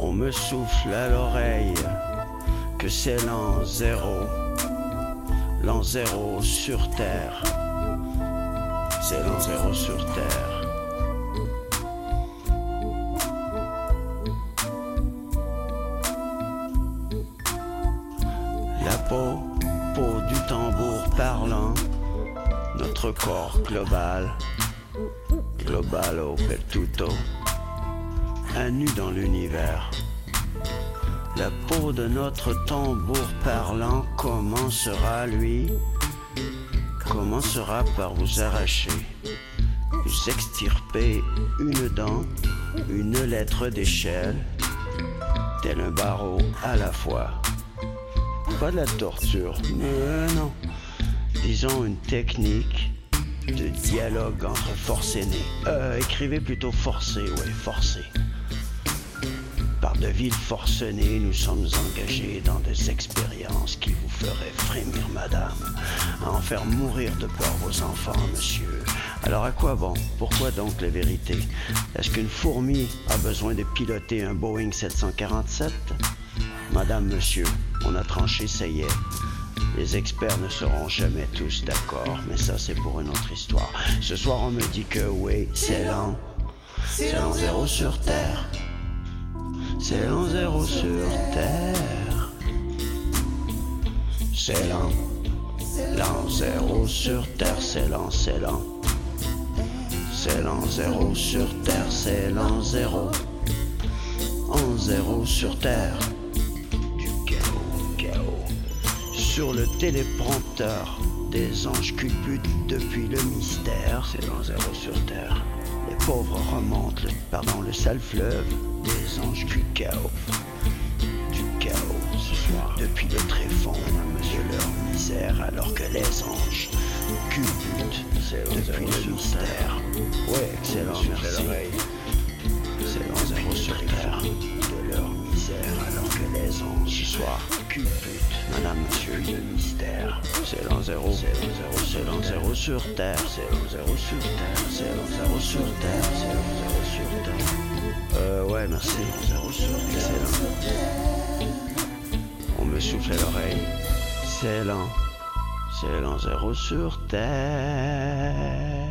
On me souffle à l'oreille que c'est l'an zéro, l'an zéro sur terre. C'est l'an zéro sur terre. La peau, peau du tambour parlant, notre corps global, globalo per tutto, nu dans l'univers. La peau de notre tambour parlant commencera, lui, commencera par vous arracher, vous extirper une dent, une lettre d'échelle, tel un barreau à la fois? Pas de la torture, mais non. Disons une technique de dialogue entre forcenés. Euh, écrivez plutôt forcé, ouais, forcé. De villes forcenées, nous sommes engagés dans des expériences qui vous feraient frémir, madame, à en faire mourir de peur vos enfants, monsieur. Alors à quoi bon? Pourquoi donc la vérité Est-ce qu'une fourmi a besoin de piloter un Boeing 747 Madame, monsieur, on a tranché, ça y est. Les experts ne seront jamais tous d'accord, mais ça c'est pour une autre histoire. Ce soir on me dit que oui, c'est lent. C'est l'an zéro sur Terre. C'est l'an zéro sur Terre. C'est lent. L'an zéro sur Terre, c'est lent, c'est lent. C'est l'an zéro sur Terre, c'est l'an zéro. En zéro sur Terre. Du chaos, chaos. Sur le téléprompteur des anges culbutent depuis le mystère, c'est l'an zéro sur Terre. Les pauvres remontent le, pardon, le sale fleuve des anges du chaos. Du chaos ce soir. Depuis le tréfonds de leur misère, alors que les anges culbutent depuis le mystère. Ouais, excellent, merci. madame, monsieur, le mystère. C'est l'an zéro, c'est l'an zéro, c'est l'an zéro sur terre, c'est l'an zéro sur terre, c'est l'an zéro sur terre, c'est l'an zéro sur terre. Euh, ouais, merci. Zéro sur excellent. On me souffle l'oreille. C'est l'an, c'est l'an zéro sur terre.